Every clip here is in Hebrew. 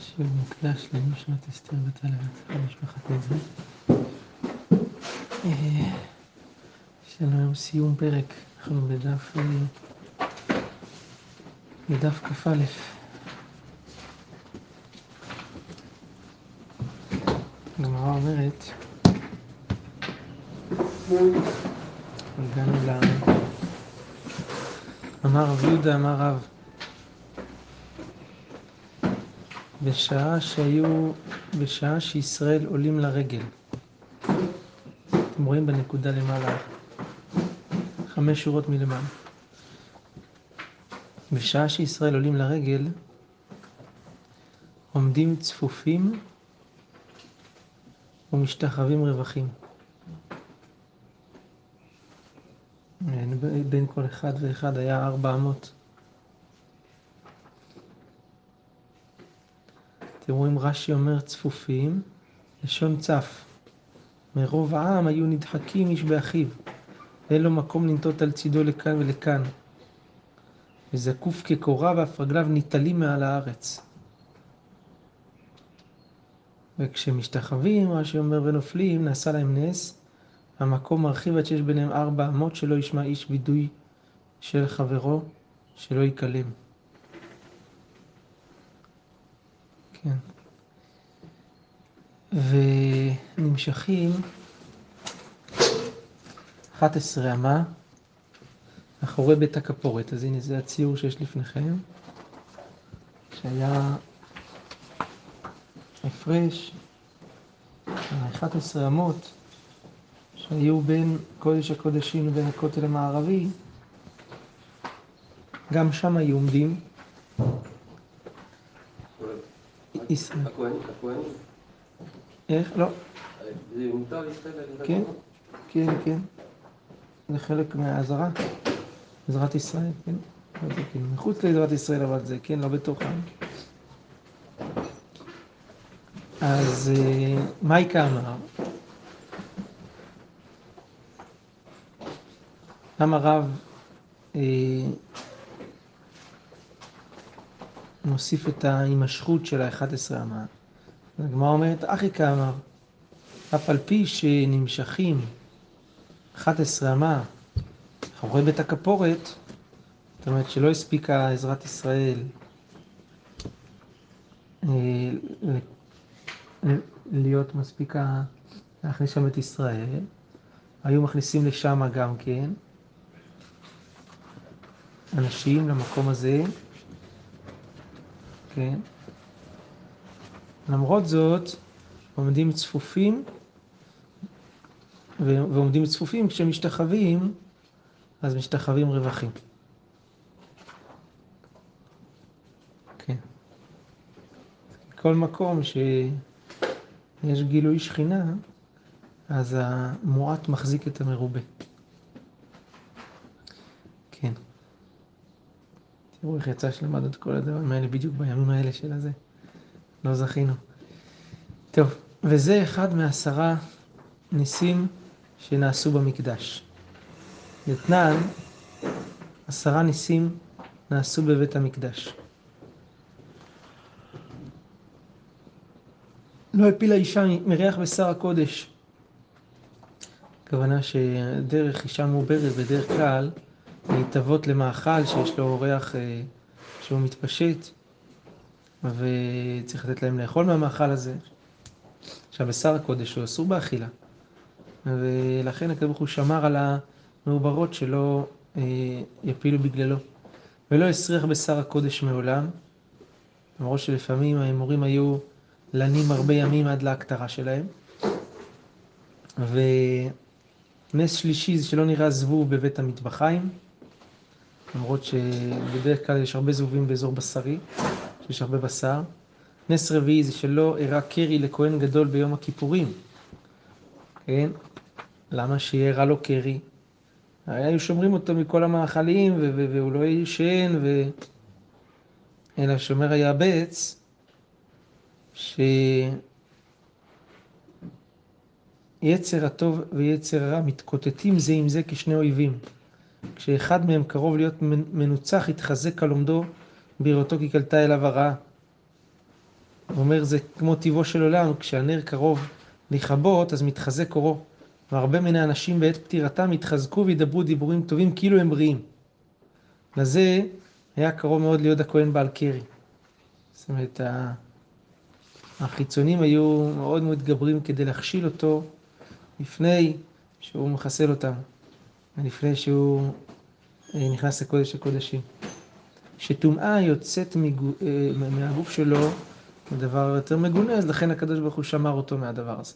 שיר מוקדש לנשמת אסתר ותלת משפחת נזרי. יש לנו היום סיום פרק, אנחנו בדף, בדף כ"א. הגמרא אומרת, הגענו ל... אמר רב יהודה, אמר רב, בשעה שהיו, בשעה שישראל עולים לרגל. אתם רואים בנקודה למעלה, חמש שורות מלמעלה. בשעה שישראל עולים לרגל, עומדים צפופים ומשתחווים רווחים. בין כל אחד ואחד היה ארבע אמות. אתם רואים רש"י אומר צפופים, לשון צף. מרוב העם היו נדחקים איש באחיו, ואין לו מקום לנטות על צידו לכאן ולכאן. וזקוף כקורה ואף רגליו ניטלים מעל הארץ. וכשמשתחווים, רש"י אומר ונופלים, נעשה להם נס, המקום מרחיב עד שיש ביניהם ארבע אמות שלא ישמע איש וידוי של חברו, שלא ייכלם. כן. ונמשכים 11 אמה אחורי בית הכפורת. אז הנה זה הציור שיש לפניכם, שהיה הפרש 11 אמות שהיו בין קודש הקודשים לבין הכותל המערבי, גם שם היו עומדים. איך? לא. כן, כן, כן. זה חלק מהעזרה. עזרת ישראל, כן. זה כן. מחוץ לעזרת ישראל, אבל זה כן, לא בתוך. אז מייקה אמר, למה רב אה, מוסיף את ההימשכות של ה-11 אמה? הגמרא אומרת, אחי כאמר, אף על פי שנמשכים 11 אמה אחורי בית הכפורת, זאת אומרת שלא הספיקה עזרת ישראל אה, להיות מספיקה להכניס שם את ישראל, היו מכניסים לשם גם כן אנשים למקום הזה, כן? למרות זאת, עומדים צפופים, ועומדים צפופים כשמשתחווים, אז משתחווים רווחים. כן. כל מקום שיש גילוי שכינה, אז המועט מחזיק את המרובה. איך יצא שלמד את כל הדברים האלה בדיוק בימים האלה של הזה. לא זכינו. טוב, וזה אחד מעשרה ניסים שנעשו במקדש. אתנן, עשרה ניסים נעשו בבית המקדש. לא הפילה אישה מריח בשר הקודש. הכוונה שדרך אישה מעוברת בדרך כלל להתאבות למאכל שיש לו ריח אה, שהוא מתפשט וצריך לתת להם לאכול מהמאכל הזה. עכשיו בשר הקודש הוא אסור באכילה ולכן הקדוש הוא שמר על המעוברות שלא אה, יפילו בגללו. ולא הסריח בשר הקודש מעולם למרות שלפעמים האמורים היו לנים הרבה ימים עד להקטרה שלהם. ונס שלישי זה שלא נראה זבוב בבית המטבחיים למרות שבדרך כלל יש הרבה זבובים באזור בשרי, שיש הרבה בשר. נס רביעי זה שלא אירע קרי לכהן גדול ביום הכיפורים. כן? למה שיהיה לו קרי? היו שומרים אותו מכל המאכלים והוא לא ישן, ו... אלא שומר היעבץ, שיצר הטוב ויצר הרע מתקוטטים זה עם זה כשני אויבים. כשאחד מהם קרוב להיות מנוצח, התחזק על עומדו בראותו כי קלטה אליו הרעה. הוא אומר, זה כמו טיבו של עולם, כשהנר קרוב לכבות, אז מתחזק אורו. והרבה מן האנשים בעת פטירתם יתחזקו וידברו דיבורים טובים כאילו הם בריאים. לזה היה קרוב מאוד להיות הכהן בעל קרי. זאת אומרת, החיצונים היו מאוד מאוד מתגברים כדי להכשיל אותו לפני שהוא מחסל אותם, ולפני שהוא אה, נכנס לקודש הקודשים. שטומאה יוצאת מגו, אה, מהגוף שלו זה דבר יותר מגונה, אז לכן הקדוש ברוך הוא שמר אותו מהדבר הזה.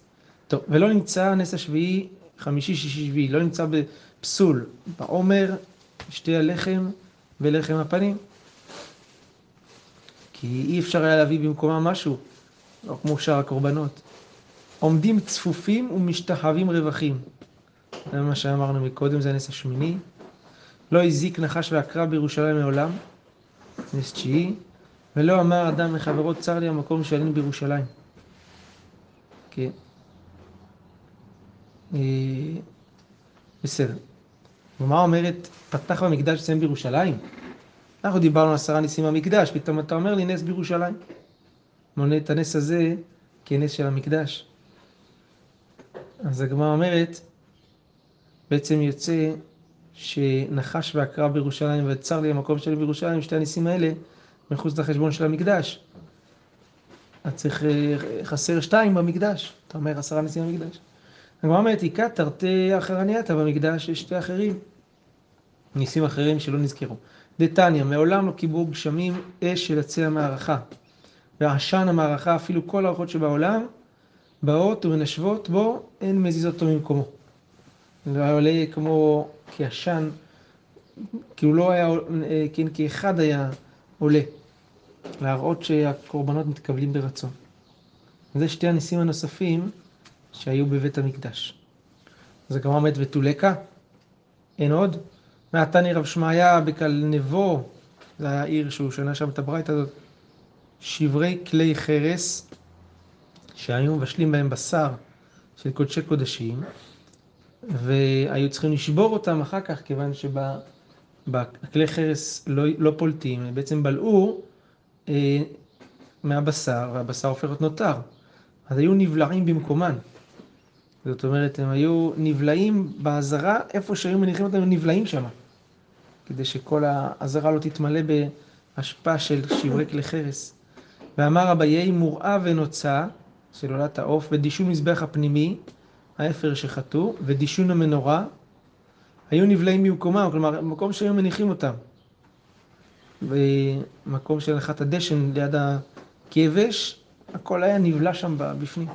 טוב, ולא נמצא נס השביעי, חמישי, שישי, שביעי, לא נמצא בפסול, בעומר, שתי הלחם ולחם הפנים. כי אי אפשר היה להביא במקומם משהו, לא כמו שאר הקורבנות. עומדים צפופים ומשתחווים רווחים. זה מה שאמרנו מקודם, זה הנס השמיני. לא הזיק נחש ועקרב בירושלים מעולם, נס תשיעי. ולא אמר אדם לחברו, צר לי המקום שעלינו בירושלים. כן. בסדר. ומה אומרת, פתח במקדש אצלם בירושלים? אנחנו דיברנו על עשרה ניסים במקדש, פתאום אתה אומר לי נס בירושלים. מונה את הנס הזה כנס של המקדש. אז הגמרא אומרת, בעצם יוצא שנחש ועקרב בירושלים וצר לי המקום שלי בירושלים, שתי הניסים האלה, מחוץ לחשבון של המקדש. אז צריך, אה, חסר שתיים במקדש. אתה אומר עשרה ניסים במקדש. הגמרא אומרת, איכה תרתי אחרנייתא במקדש, יש שתי אחרים. ניסים אחרים שלא נזכרו. דתניא, מעולם לא קיבלו גשמים אש של עצי המערכה. ועשן המערכה, אפילו כל הרוחות שבעולם, באות ומנשבות בו, אין מזיז אותו ממקומו. זה היה עולה כמו כעשן, כאילו לא היה, אה, כן, כאחד היה עולה. להראות שהקורבנות מתקבלים ברצון. זה שתי הניסים הנוספים שהיו בבית המקדש. אז הגמרא אומרת ותולקה, אין עוד. מעתני רב שמעיה בקלנבו, זה היה עיר שהוא שנה שם את הברייתא הזאת, שברי כלי חרס, שהיו מבשלים בהם בשר של קודשי קודשים, והיו צריכים לשבור אותם אחר כך, כיוון שבכלי חרס לא, לא פולטים, בעצם בלעו אה, מהבשר, והבשר הופך להיות נותר. אז היו נבלעים במקומן. זאת אומרת, הם היו נבלעים באזהרה, איפה שהיו מניחים אותם, הם נבלעים שם. כדי שכל האזהרה לא תתמלא בהשפעה של שברי כלי חרס. ואמר אביי מוראה ונוצה, של עולת העוף, ודישון מזבח הפנימי, האפר שחטאו, ודישון המנורה, היו נבלעים במקומם, כלומר, במקום שהיו מניחים אותם. במקום של הנחת הדשן ליד הכבש, הכל היה נבלע שם בפנים.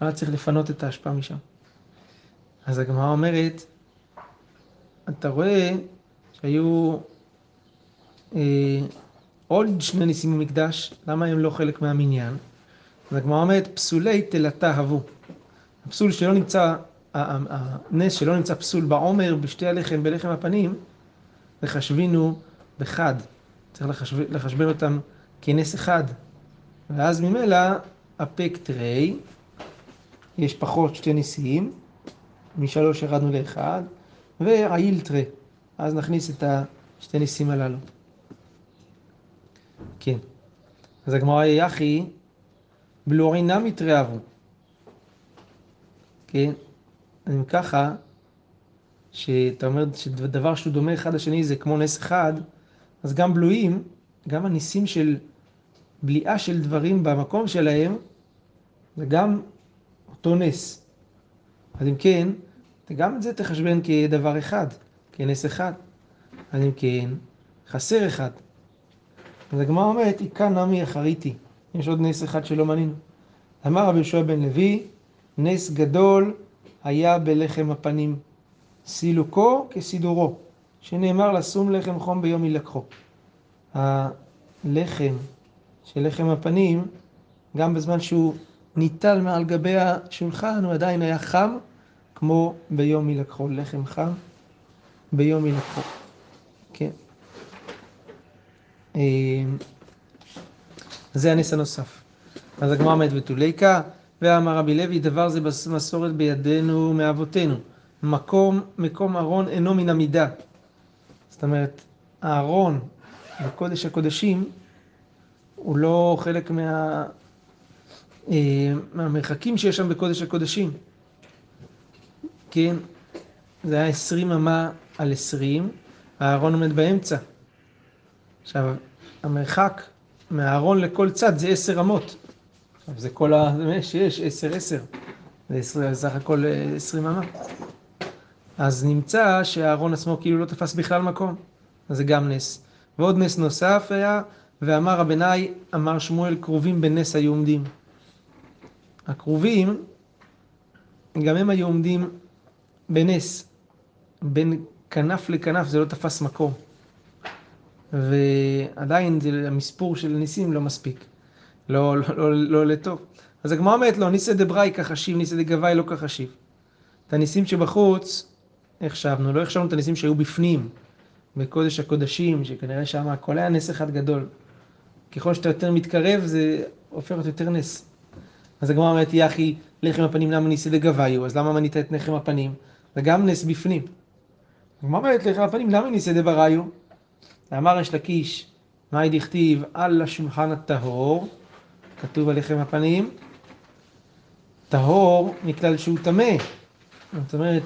היה צריך לפנות את ההשפעה משם. אז הגמרא אומרת, אתה רואה שהיו אה, עוד שני ניסים במקדש, למה הם לא חלק מהמניין? אז הגמרא אומרת, פסולי תלתה הבו. הפסול שלא נמצא, הנס שלא נמצא פסול בעומר, בשתי הלחם, בלחם הפנים, לחשבינו בחד. צריך לחשב, לחשבן אותם כנס אחד. ואז ממילא אפק תרי, יש פחות שתי ניסים, משלוש ירדנו לאחד, ועיל תרי. אז נכניס את השתי ניסים הללו. כן. אז הגמרא יחי, בלורינה מתרעבו. כן? אם ככה, שאתה אומר שדבר שהוא דומה אחד לשני זה כמו נס אחד, אז גם בלויים, גם הניסים של בליעה של דברים במקום שלהם, זה גם אותו נס. אז אם כן, גם את זה תחשבן כדבר אחד, כנס אחד. אז אם כן, חסר אחד. אז הגמרא אומרת, איכה נמי אחריתי. יש עוד נס אחד שלא מנינו. אמר רבי יהושע בן לוי, נס גדול היה בלחם הפנים. סילוקו כסידורו, שנאמר לשום לחם חום ביום יילקחו. הלחם של לחם הפנים, גם בזמן שהוא ניטל מעל גבי השולחן, הוא עדיין היה חם, כמו ביום יילקחו. לחם חם ביום יילקחו. כן. זה הנס הנוסף. אז הגמרא אומרת ותוליקה, ואמר רבי לוי, דבר זה מסורת בידינו מאבותינו. מקום, מקום ארון אינו מן המידה. זאת אומרת, הארון בקודש הקודשים הוא לא חלק מה, אה, מהמרחקים שיש שם בקודש הקודשים. כן, זה היה עשרים אמה על עשרים, הארון עומד באמצע. עכשיו, המרחק מהארון לכל צד זה עשר אמות. זה כל ה... שיש, עשר, עשר. זה סך הכל אה, עשרים אמה. אז נמצא שהארון עצמו כאילו לא תפס בכלל מקום. אז זה גם נס. ועוד נס נוסף היה, ואמר הבנאי, אמר שמואל, כרובים בנס היו עומדים. הכרובים, גם הם היו עומדים בנס. בין כנף לכנף זה לא תפס מקום. ועדיין זה, המספור של ניסים לא מספיק. לא, לא, לא, לא לטוב. אז הגמרא אומרת לו, ניסא דבראי כחשיב, ניסא דגבאי לא כחשיב. את הניסים שבחוץ, החשבנו, לא החשבנו את הניסים שהיו בפנים, בקודש הקודשים, שכנראה שם הכל היה נס אחד גדול. ככל שאתה יותר מתקרב, זה הופך להיות יותר נס. אז הגמרא אומרת, יחי, לחם הפנים למה ניסי דגביו, אז למה מנית את לחם הפנים? זה גם נס בפנים. הגמרא אומרת, לחם הפנים למה ניסי דבריו? אמר יש לקיש, מאי דכתיב על השולחן הטהור, כתוב על לחם הפנים, טהור מכלל שהוא טמא. זאת אומרת,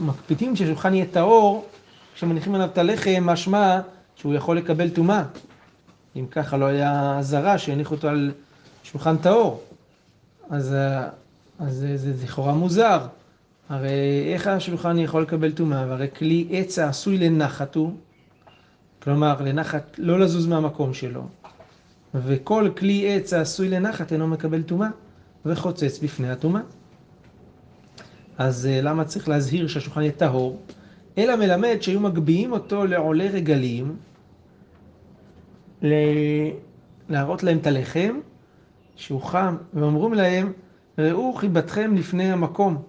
מקפידים שהשולחן יהיה טהור, כשמניחים עליו את הלחם, משמע שהוא יכול לקבל טומאה. אם ככה לא היה אזהרה שיניחו אותו על שולחן טהור. אז, אז זה לכאורה מוזר. הרי איך השולחן יכול לקבל טומאה? והרי כלי עץ העשוי לנחת הוא, כלומר לנחת לא לזוז מהמקום שלו, וכל כלי עץ העשוי לנחת אינו מקבל טומאה, וחוצץ בפני הטומאה. אז אה, למה צריך להזהיר שהשולחן יהיה טהור? אלא מלמד שהיו מגביהים אותו לעולי רגלים, ל... להראות להם את הלחם, שהוא חם, ואומרים להם, ראו חיבתכם לפני המקום,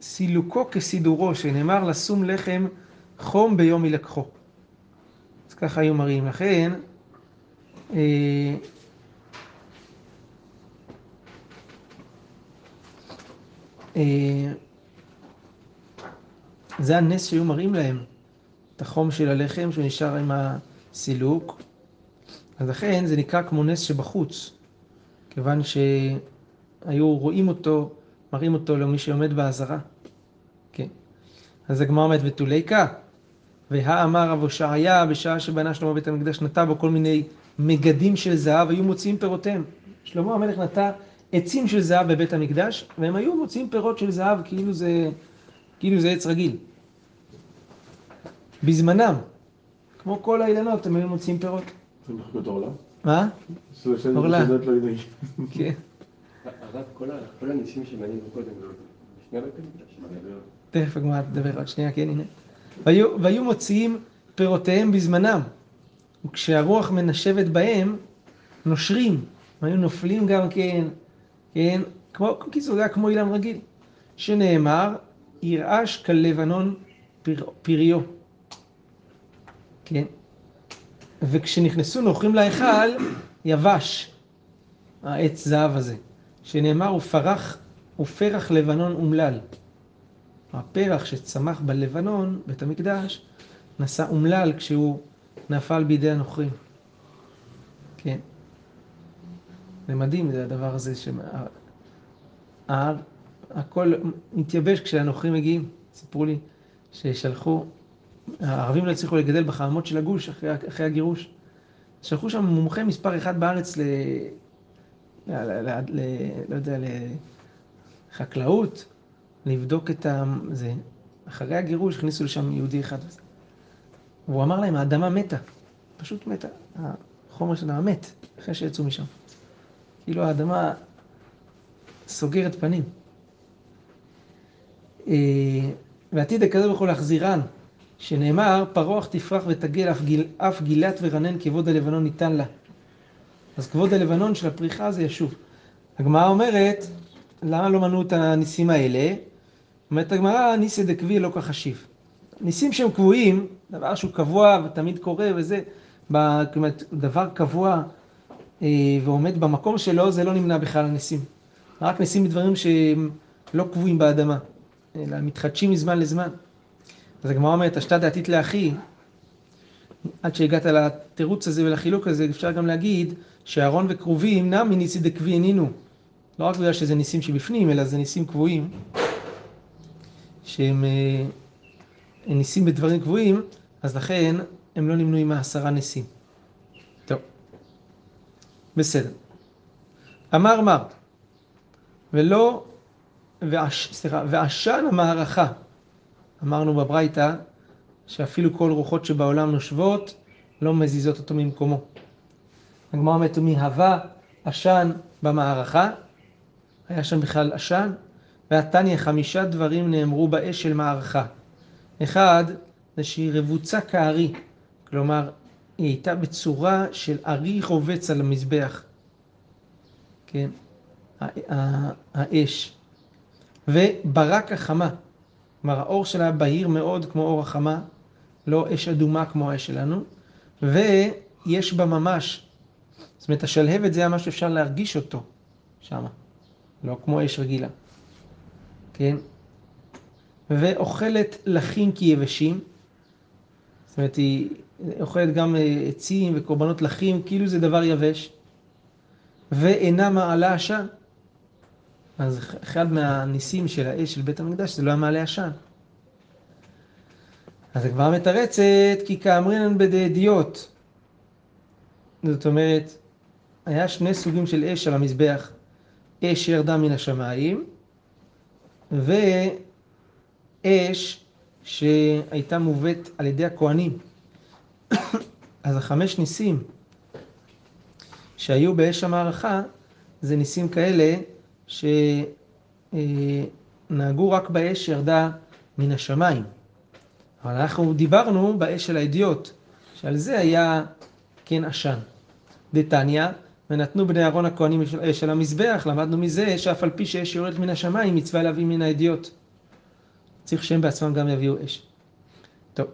שסילוקו כסידורו, שנאמר לשום לחם חום ביום ילקחו. אז ככה היו מראים. לכן, אה, אה, זה הנס שהיו מראים להם, את החום של הלחם שנשאר עם הסילוק. אז לכן זה נקרא כמו נס שבחוץ, כיוון שהיו רואים אותו, מראים אותו למי שעומד באזהרה. כן. אז הגמרא אומרת ותוליקה, והאמר רב הושעיה בשעה שבנה שלמה בית המקדש נטע בו כל מיני מגדים של זהב, היו מוציאים פירותיהם. שלמה המלך נטע עצים של זהב בבית המקדש, והם היו מוציאים פירות של זהב כאילו זה, כאילו זה עץ רגיל. בזמנם, כמו כל האילנות, הם היו מוציאים פירות. זה מחקות העולם? מה? עורלה. לא כן. הרב, כל הניסים שמנינו קודם. תכף הגמרא תדבר עוד שנייה, כן, הנה. והיו, והיו מוציאים פירותיהם בזמנם, וכשהרוח מנשבת בהם, נושרים, היו נופלים גם כן, כן, כמו, קיצור, זה היה כמו אילן רגיל, שנאמר, ירעש כלבנון פר, פריו, כן, וכשנכנסו נוכרים להיכל, יבש העץ זהב הזה, שנאמר, ופרח, ופרח לבנון אומלל. הפרח שצמח בלבנון, בית המקדש, נשא אומלל כשהוא נפל בידי הנוכרים. כן. זה מדהים, זה הדבר הזה, שהכל מתייבש כשהנוכרים מגיעים. סיפרו לי ששלחו, הערבים לא הצליחו לגדל בחממות של הגוש אחרי, אחרי הגירוש. שלחו שם מומחה מספר אחד בארץ ל... ל... ל... ל... לא יודע, לחקלאות, לבדוק את ה... זה. אחרי הגירוש הכניסו לשם יהודי אחד. והוא אמר להם, האדמה מתה. פשוט מתה. החומר של האדמה מת, אחרי שיצאו משם. כאילו האדמה סוגרת פנים. אה, ועתיד הקדוש ברוך הוא להחזירן, שנאמר, פרוח תפרח ותגל, אף, גיל, אף גילת ורנן כבוד הלבנון ניתן לה. אז כבוד הלבנון של הפריחה זה ישוב. הגמרא אומרת, למה לא מנעו את הניסים האלה? אומרת הגמרא, ניסי דקבי לא כך חשיב. ניסים שהם קבועים, דבר שהוא קבוע ותמיד קורה וזה, כלומר, דבר קבוע אה, ועומד במקום שלו, זה לא נמנע בכלל הניסים. רק ניסים בדברים שהם לא קבועים באדמה, אלא מתחדשים מזמן לזמן. אז הגמרא אומרת, אשתא דעתית לאחי, עד שהגעת לתירוץ הזה ולחילוק הזה, אפשר גם להגיד שאהרון וכרובים נע מניסי דקבי עינינו. לא רק בגלל שזה ניסים שבפנים, אלא זה ניסים קבועים, שהם אה, ניסים בדברים קבועים, אז לכן הם לא נמנו עם העשרה ניסים. טוב, בסדר. אמר מר, ולא, ועש, סליחה, ועשן המערכה. אמרנו בברייתא שאפילו כל רוחות שבעולם נושבות לא מזיזות אותו ממקומו. הגמרא אומרת, מהווה עשן במערכה, היה שם בכלל עשן, והתניא חמישה דברים נאמרו באש של מערכה. אחד, זה שהיא רבוצה כארי, כלומר, היא הייתה בצורה של ארי חובץ על המזבח, כן, האש. וברק החמה, כלומר האור שלה בהיר מאוד כמו אור החמה, לא אש אדומה כמו האש שלנו, ויש בה ממש, זאת אומרת השלהבת זה היה משהו שאפשר להרגיש אותו שם, לא כמו אש רגילה, כן? ואוכלת לחים כיבשים, זאת אומרת היא אוכלת גם אה, עצים וקורבנות לחים, כאילו זה דבר יבש, ואינה מעלה עשן. אז אחד מהניסים של האש של בית המקדש זה לא היה מעלה עשן. אז הגמרא מתרצת כי כאמרינן בדאדיות. זאת אומרת, היה שני סוגים של אש על המזבח. אש שירדה מן השמיים, ואש שהייתה מובאת על ידי הכוהנים. אז החמש ניסים שהיו באש המערכה, זה ניסים כאלה שנהגו רק באש שירדה מן השמיים. אבל אנחנו דיברנו באש של האדיוט, שעל זה היה כן עשן. דתניא, ונתנו בני אהרון הכהנים של המזבח, למדנו מזה שאף על פי שאש יורדת מן השמיים, מצווה להביא מן האדיוט. צריך שהם בעצמם גם יביאו אש. טוב,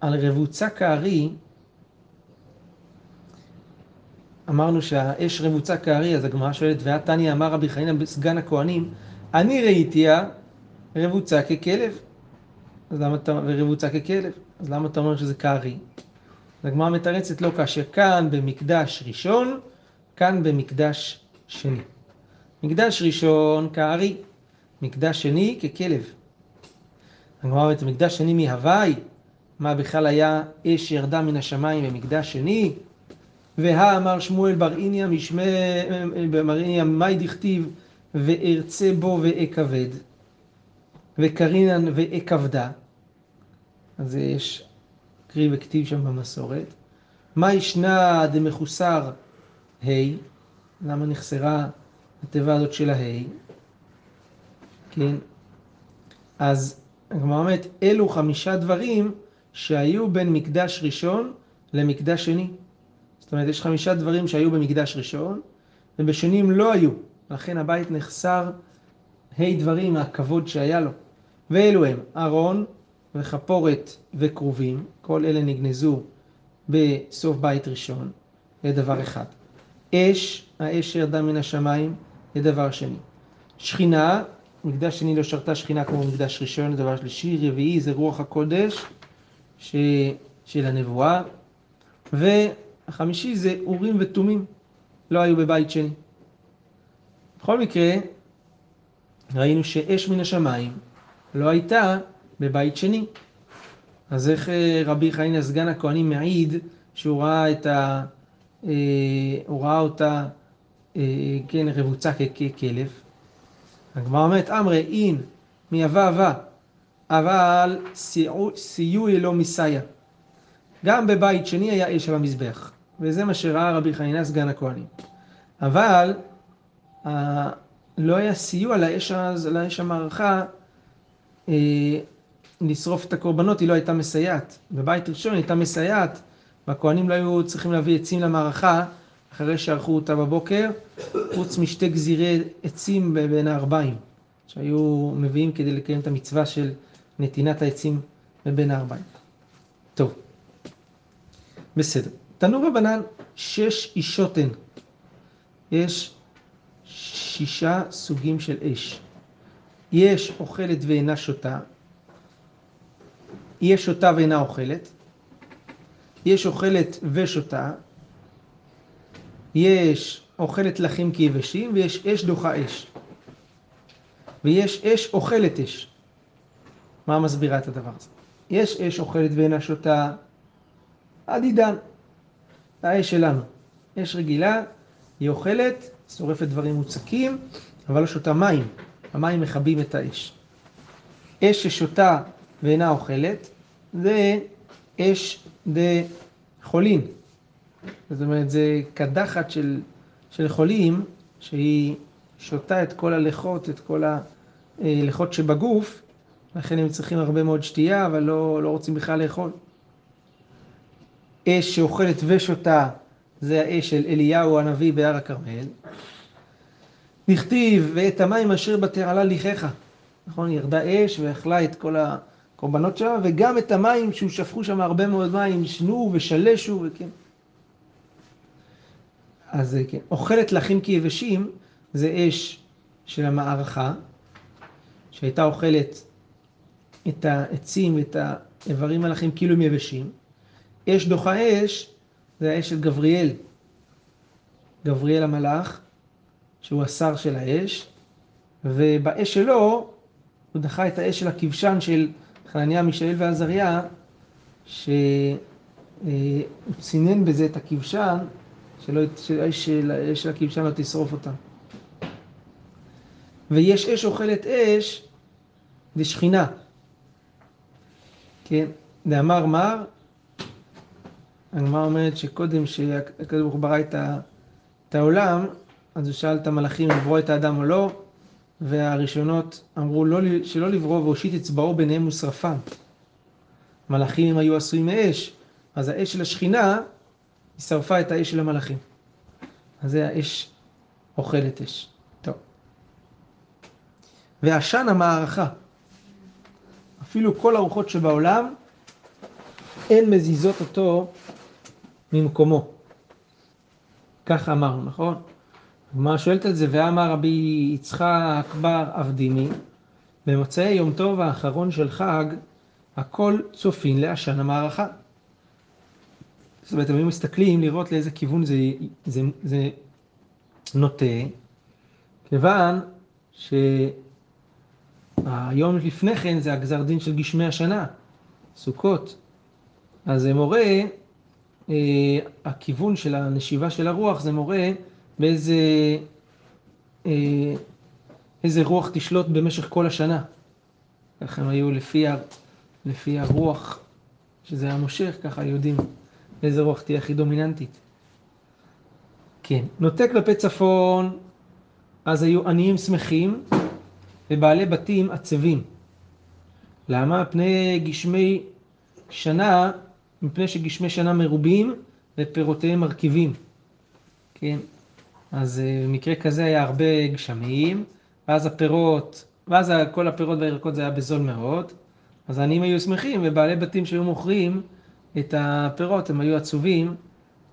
על רבוצה כארי, אמרנו שהאש רבוצה כארי, אז הגמרא שואלת, ואת תניא אמר רבי חנינא סגן הכהנים, אני ראיתיה רבוצה ככלב. אז למה אתה, ורבוצה ככלב, אז למה אתה אומר שזה כארי? הגמרא מתרצת לא כאשר כאן במקדש ראשון, כאן במקדש שני. מקדש ראשון כארי, מקדש שני ככלב. הגמרא אומרת, מקדש שני מהווי, מה בכלל היה אש ירדה מן השמיים במקדש שני? והא אמר שמואל בר איניה משמי, מאי דכתיב וארצה בו ואכבד וקרינן ואכבדה אז יש קרי וכתיב שם במסורת. מה ישנה דמחוסר ה', למה נחסרה התיבה הזאת של הה', כן? אז הגמרא אומרת, אלו חמישה דברים שהיו בין מקדש ראשון למקדש שני. זאת אומרת, יש חמישה דברים שהיו במקדש ראשון, ובשני הם לא היו. לכן הבית נחסר ה' דברים מהכבוד שהיה לו. ואלו הם ארון, וכפורת וכרובים, כל אלה נגנזו בסוף בית ראשון, זה דבר אחד. אש, האש שירדה מן השמיים, זה דבר שני. שכינה, מקדש שני לא שרתה שכינה כמו מקדש ראשון, דבר שלישי. רביעי זה רוח הקודש ש... של הנבואה. והחמישי זה אורים ותומים, לא היו בבית שני. בכל מקרה, ראינו שאש מן השמיים לא הייתה בבית שני. אז איך אה, רבי חנינא סגן הכהנים מעיד שהוא ראה את ה... אה, הוא ראה אותה, אה, כן, רבוצה ככלב. הגמרא אומרת, אמרי אין מיבא אבה, אבל סיועי לא מסייע. גם בבית שני היה אש על המזבח, וזה מה שראה רבי חנינא סגן הכהנים. אבל לא היה סיוע לאש, לאש המערכה לשרוף את הקורבנות, היא לא הייתה מסייעת. בבית ראשון היא הייתה מסייעת, והכוהנים לא היו צריכים להביא עצים למערכה אחרי שערכו אותה בבוקר, חוץ משתי גזירי עצים בין הארבעים, שהיו מביאים כדי לקיים את המצווה של נתינת העצים מבין הארבעים. טוב, בסדר. תנו רבנן, שש אישות הן. יש שישה סוגים של אש. יש אוכלת ואינה שותה, יש שותה ואינה אוכלת, יש אוכלת ושותה, יש אוכלת לחים כיבשים ויש אש דוחה אש. ויש אש אוכלת אש. מה מסבירה את הדבר הזה? יש אש אוכלת ואינה שותה עד עידן. האש שלנו. אש רגילה, היא אוכלת, שורפת דברים מוצקים, אבל לא שותה מים. המים מכבים את האש. אש ששותה ואינה אוכלת, זה אש דה חולין. זאת אומרת, זה קדחת של, של חולים, שהיא שותה את כל הלכות, את כל הלכות שבגוף, לכן הם צריכים הרבה מאוד שתייה, אבל לא, לא רוצים בכלל לאכול. אש שאוכלת ושותה, זה האש של אליהו הנביא בהר הכרמל. נכתיב, ואת המים אשר בתעלה ליחך. נכון, ירדה אש ואכלה את כל הקורבנות שלה, וגם את המים שהוא שפכו שם הרבה מאוד מים, שנו ושלשו, וכן. אז כן, אוכלת לחים כיבשים, זה אש של המערכה, שהייתה אוכלת את העצים, את האיברים הלחים כאילו הם יבשים. אש דוחה אש, זה האש של גבריאל. גבריאל המלאך, שהוא השר של האש, ובאש שלו הוא דחה את האש של הכבשן של חנניה, מישאל ועזריה, שהוא צינן בזה את הכבשן, שלא, של, של הכבשן לא תשרוף אותם. ויש אש אוכלת אש, זה שכינה. כן, דאמר מר, הגמרא אומרת שקודם שהקדוש ברוך הוא ברא את העולם, אז הוא שאל את המלאכים אם לברוא את האדם או לא, והראשונות אמרו לא, שלא לברוא והושיט אצבעו ביניהם ושרפם. מלאכים הם היו עשויים מאש, אז האש של השכינה היא שרפה את האש של המלאכים. אז זה האש אוכלת אש. טוב. ועשן המערכה. אפילו כל הרוחות שבעולם, אין מזיזות אותו ממקומו. ככה אמרנו, נכון? הגמרא שואלת על זה, ואמר רבי יצחק בר אבדימי, במוצאי יום טוב האחרון של חג, הכל צופין לעשן המערכה. זאת אומרת, הם היו מסתכלים לראות לאיזה כיוון זה, זה, זה נוטה, כיוון שהיום לפני כן זה הגזר דין של גשמי השנה, סוכות. אז זה מורה, אה, הכיוון של הנשיבה של הרוח זה מורה באיזה אה, איזה רוח תשלוט במשך כל השנה. ככה הם היו לפי, ה, לפי הרוח שזה היה מושך, ככה יודעים איזה רוח תהיה הכי דומיננטית. כן, נוטה כלפי צפון, אז היו עניים שמחים ובעלי בתים עצבים. למה? פני גשמי שנה, מפני שגשמי שנה מרובים ופירותיהם מרכיבים. כן, אז אה, במקרה כזה היה הרבה גשמים, ואז הפירות, ואז כל הפירות והירקות זה היה בזול מאוד, אז העניים היו שמחים, ובעלי בתים שהיו מוכרים את הפירות, הם היו עצובים,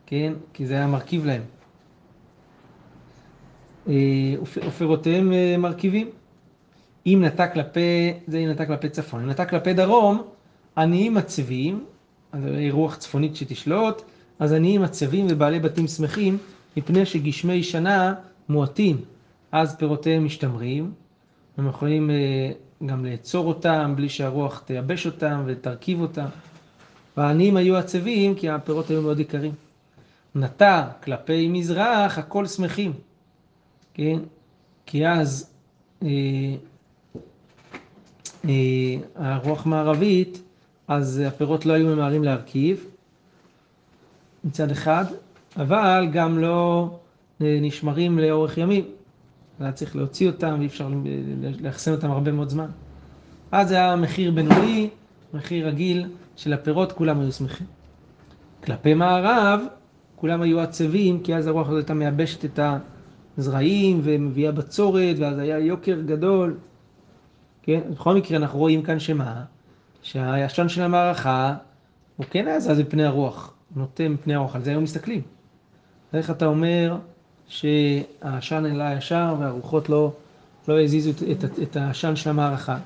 כן? כי זה היה מרכיב להם. אה, ופירותיהם אה, מרכיבים. אם נטע כלפי, זה אם נטע כלפי צפון, אם נטע כלפי דרום, עניים עצבים, אז רוח צפונית שתשלוט, אז עניים עצבים ובעלי בתים שמחים, מפני שגשמי שנה מועטים, אז פירותיהם משתמרים, הם יכולים אה, גם לעצור אותם בלי שהרוח תייבש אותם ותרכיב אותם. והעניים היו עצבים כי הפירות היו מאוד יקרים. נטע כלפי מזרח הכל שמחים, כן? כי אז אה, אה, הרוח מערבית, אז הפירות לא היו ממהרים להרכיב מצד אחד, אבל גם לא אה, נשמרים לאורך ימים. היה צריך להוציא אותם ואי אפשר לאחסן אותם הרבה מאוד זמן. אז זה היה מחיר בינוני, מחיר רגיל של הפירות, כולם היו שמחים. כלפי מערב, כולם היו עצבים, כי אז הרוח הזאת הייתה מייבשת את הזרעים ומביאה בצורת, ואז היה יוקר גדול. כן? בכל מקרה אנחנו רואים כאן שמה? שהישן של המערכה, הוא כן היה זז מפני הרוח, נוטה מפני הרוח, על זה היו מסתכלים. איך אתה אומר שהעשן אלה ישר והרוחות לא לא הזיזו את, את, את העשן של המערכה.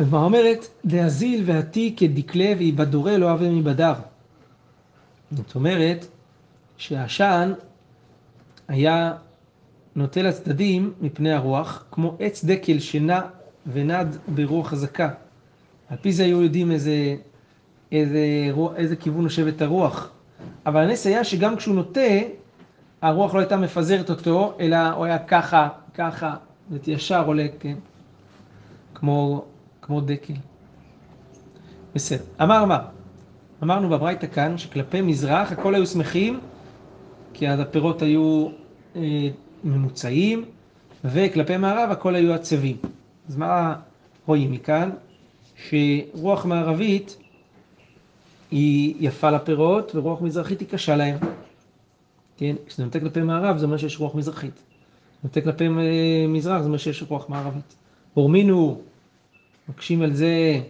הגמרא אומרת, דאזיל והתי כדקלה ואיבדורי לא אהבה מבדר. זאת אומרת שהעשן היה נוטה לצדדים מפני הרוח, כמו עץ דקל שנע ונד ברוח חזקה. על פי זה היו יודעים איזה, איזה, איזה כיוון יושבת הרוח. אבל הנס היה שגם כשהוא נוטה, הרוח לא הייתה מפזרת אותו, אלא הוא היה ככה, ככה, ישר עולה, כן? כמו, כמו דקל. בסדר. אמר מה? אמרנו בברייתא כאן שכלפי מזרח הכל היו שמחים, כי אז הפירות היו אה, ממוצעים, וכלפי מערב הכל היו עצבים. אז מה רואים מכאן? שרוח מערבית היא יפה לפירות ורוח מזרחית היא קשה להם. כן? כשזה נוטה כלפי מערב זה אומר שיש רוח מזרחית. נוטה כלפי אה, מזרח זה אומר שיש רוח מערבית. הורמינו, מקשים על זה,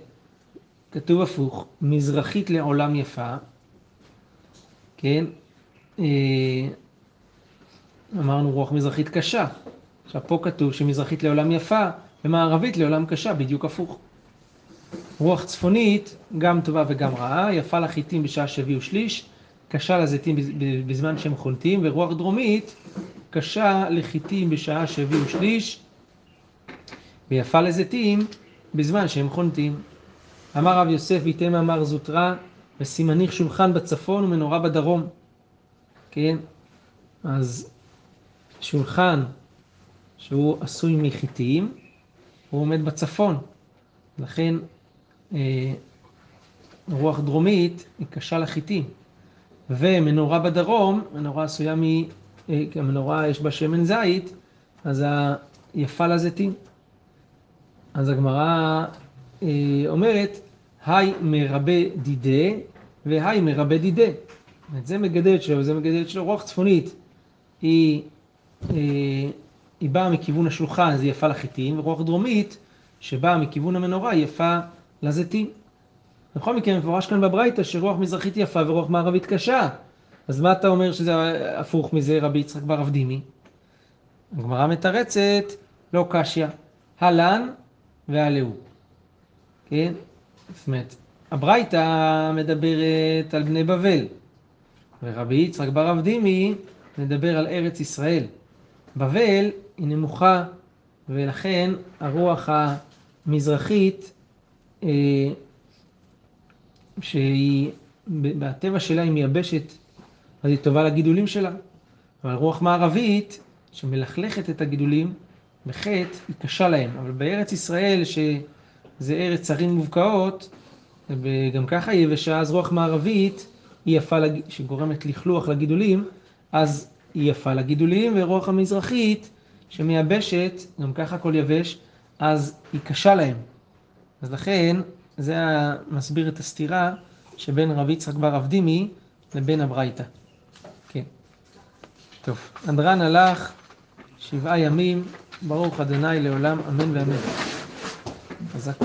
כתוב הפוך, מזרחית לעולם יפה, כן? אה, אמרנו רוח מזרחית קשה. עכשיו פה כתוב שמזרחית לעולם יפה ומערבית לעולם קשה, בדיוק הפוך. רוח צפונית, גם טובה וגם רעה, יפה לחיטים בשעה שהביאו שליש, קשה לזיתים בזמן שהם חולטים, ורוח דרומית, קשה לחיטים בשעה שהביאו שליש, ויפה לזיתים בזמן שהם חולטים. אמר רב יוסף ויתם אמר זוטרה, וסימניך שולחן בצפון ומנורה בדרום. כן? אז שולחן שהוא עשוי מחיטים, הוא עומד בצפון. לכן רוח דרומית היא קשה לחיטים. ומנורה בדרום, מנורה עשויה מ... אה, המנורה יש בה שמן זית, אז היפה לזיתים. אז הגמרא אה, אומרת, היי מרבה דידה והי מרבה דידה. את זה מגדלת שלו וזה מגדלת שלו. רוח צפונית היא, היא באה מכיוון השלוחה, אז היא יפה לחיטים, ורוח דרומית שבאה מכיוון המנורה היא יפה לזיתים. בכל מקרה מפורש כאן בברייתא שרוח מזרחית יפה ורוח מערבית קשה. אז מה אתה אומר שזה הפוך מזה רבי יצחק בר אבדימי? הגמרא מתרצת, לא קשיא, הלן והלאו. כן? זאת אומרת, הברייתא מדברת על בני בבל, ורבי יצחק בר אבדימי מדבר על ארץ ישראל. בבל היא נמוכה, ולכן הרוח המזרחית שהיא, בטבע שלה היא מייבשת, אז היא טובה לגידולים שלה. אבל רוח מערבית, שמלכלכת את הגידולים, בחטא, היא קשה להם. אבל בארץ ישראל, שזה ארץ צרים מובקעות, וגם ככה יבשה, אז רוח מערבית היא יפה, לג... שגורמת לכלוך לגידולים, אז היא יפה לגידולים, ורוח המזרחית, שמייבשת, גם ככה הכל יבש, אז היא קשה להם. אז לכן, זה מסביר את הסתירה שבין רב יצחק בר אבדימי לבין הברייתא. כן. טוב, אדרן הלך שבעה ימים, ברוך אדוני לעולם, אמן ואמן. חזק